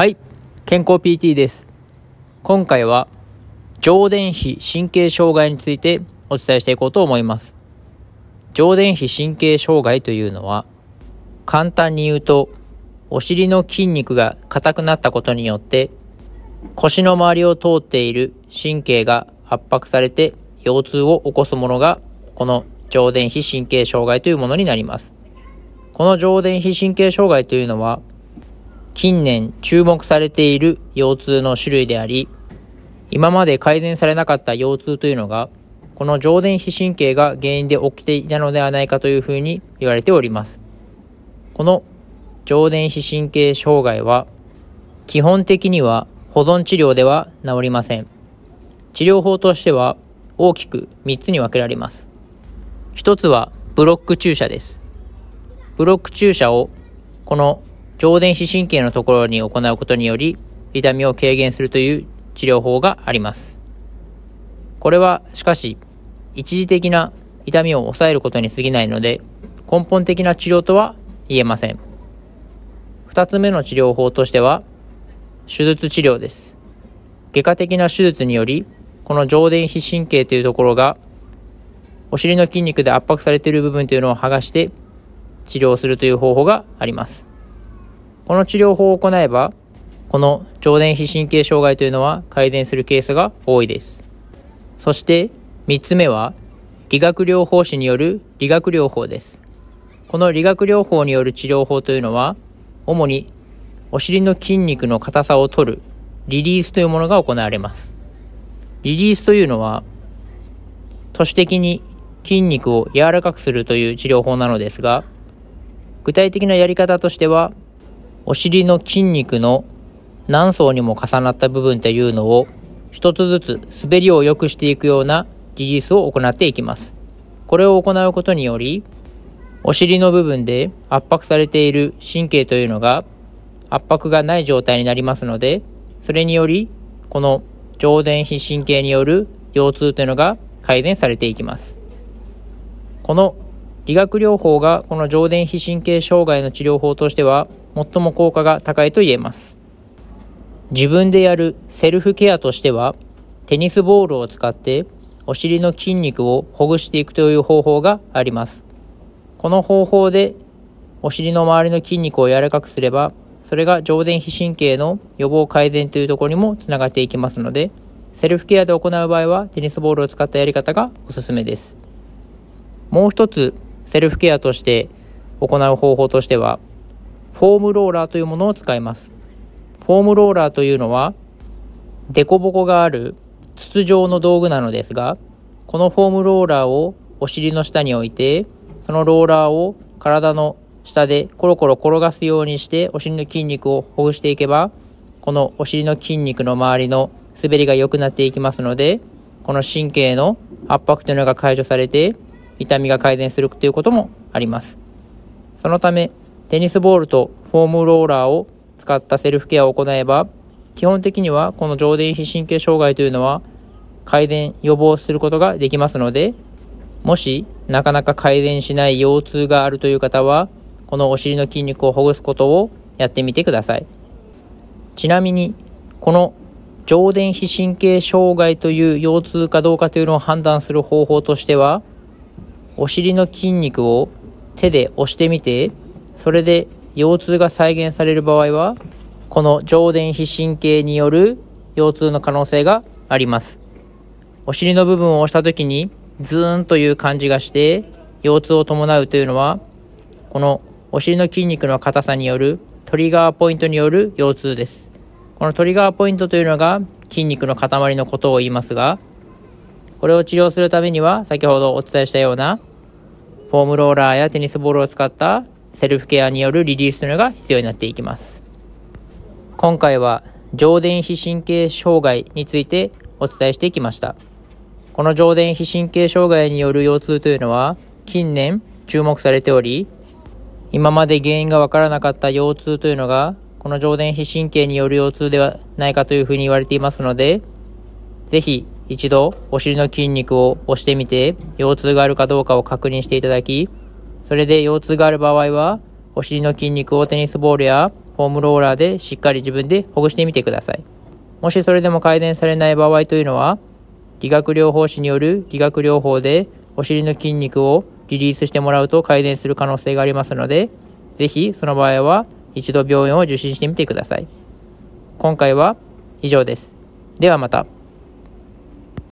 はい、健康 PT です。今回は上伝皮神経障害についてお伝えしていこうと思います。上伝皮神経障害というのは簡単に言うとお尻の筋肉が硬くなったことによって腰の周りを通っている神経が圧迫されて腰痛を起こすものがこの上伝皮神経障害というものになります。この上伝皮神経障害というのは近年注目されている腰痛の種類であり、今まで改善されなかった腰痛というのが、この上伝皮神経が原因で起きていたのではないかというふうに言われております。この上伝皮神経障害は、基本的には保存治療では治りません。治療法としては大きく3つに分けられます。1つはブロック注射です。ブロック注射をこの上伝皮神経のところに行うことにより痛みを軽減するという治療法があります。これはしかし一時的な痛みを抑えることに過ぎないので根本的な治療とは言えません。二つ目の治療法としては手術治療です。外科的な手術によりこの上伝皮神経というところがお尻の筋肉で圧迫されている部分というのを剥がして治療するという方法があります。この治療法を行えば、この上伝皮神経障害というのは改善するケースが多いです。そして、3つ目は、理学療法士による理学療法です。この理学療法による治療法というのは、主にお尻の筋肉の硬さを取るリリースというものが行われます。リリースというのは、都市的に筋肉を柔らかくするという治療法なのですが、具体的なやり方としては、お尻の筋肉の何層にも重なった部分というのを一つずつ滑りを良くしていくようなリリースを行っていきます。これを行うことにより、お尻の部分で圧迫されている神経というのが圧迫がない状態になりますので、それにより、この上伝皮神経による腰痛というのが改善されていきます。この理学療法がこの上伝皮神経障害の治療法としては最も効果が高いと言えます。自分でやるセルフケアとしてはテニスボールを使ってお尻の筋肉をほぐしていくという方法があります。この方法でお尻の周りの筋肉を柔らかくすればそれが上伝皮神経の予防改善というところにもつながっていきますのでセルフケアで行う場合はテニスボールを使ったやり方がおすすめです。もう一つセルフケアとして行う方法としては、フォームローラーというものを使います。フォームローラーというのは、デココがある筒状の道具なのですが、このフォームローラーをお尻の下に置いて、そのローラーを体の下でコロコロ転がすようにしてお尻の筋肉をほぐしていけば、このお尻の筋肉の周りの滑りが良くなっていきますので、この神経の圧迫というのが解除されて、痛みが改善するということもあります。そのため、テニスボールとフォームローラーを使ったセルフケアを行えば、基本的にはこの上伝皮神経障害というのは改善、予防することができますので、もしなかなか改善しない腰痛があるという方は、このお尻の筋肉をほぐすことをやってみてください。ちなみに、この上伝皮神経障害という腰痛かどうかというのを判断する方法としては、お尻の筋肉を手で押してみて、それで腰痛が再現される場合は、この上伝皮神経による腰痛の可能性があります。お尻の部分を押した時にズーンという感じがして腰痛を伴うというのは、このお尻の筋肉の硬さによるトリガーポイントによる腰痛です。このトリガーポイントというのが筋肉の塊のことを言いますが、これを治療するためには先ほどお伝えしたようなフォームローラーやテニスボールを使ったセルフケアによるリリースというのが必要になっていきます。今回は上伝皮神経障害についてお伝えしてきました。この上伝皮神経障害による腰痛というのは近年注目されており、今まで原因がわからなかった腰痛というのがこの上伝皮神経による腰痛ではないかというふうに言われていますので、ぜひ一度お尻の筋肉を押してみて腰痛があるかどうかを確認していただき、それで腰痛がある場合はお尻の筋肉をテニスボールやフォームローラーでしっかり自分でほぐしてみてください。もしそれでも改善されない場合というのは、理学療法士による理学療法でお尻の筋肉をリリースしてもらうと改善する可能性がありますので、ぜひその場合は一度病院を受診してみてください。今回は以上です。ではまた。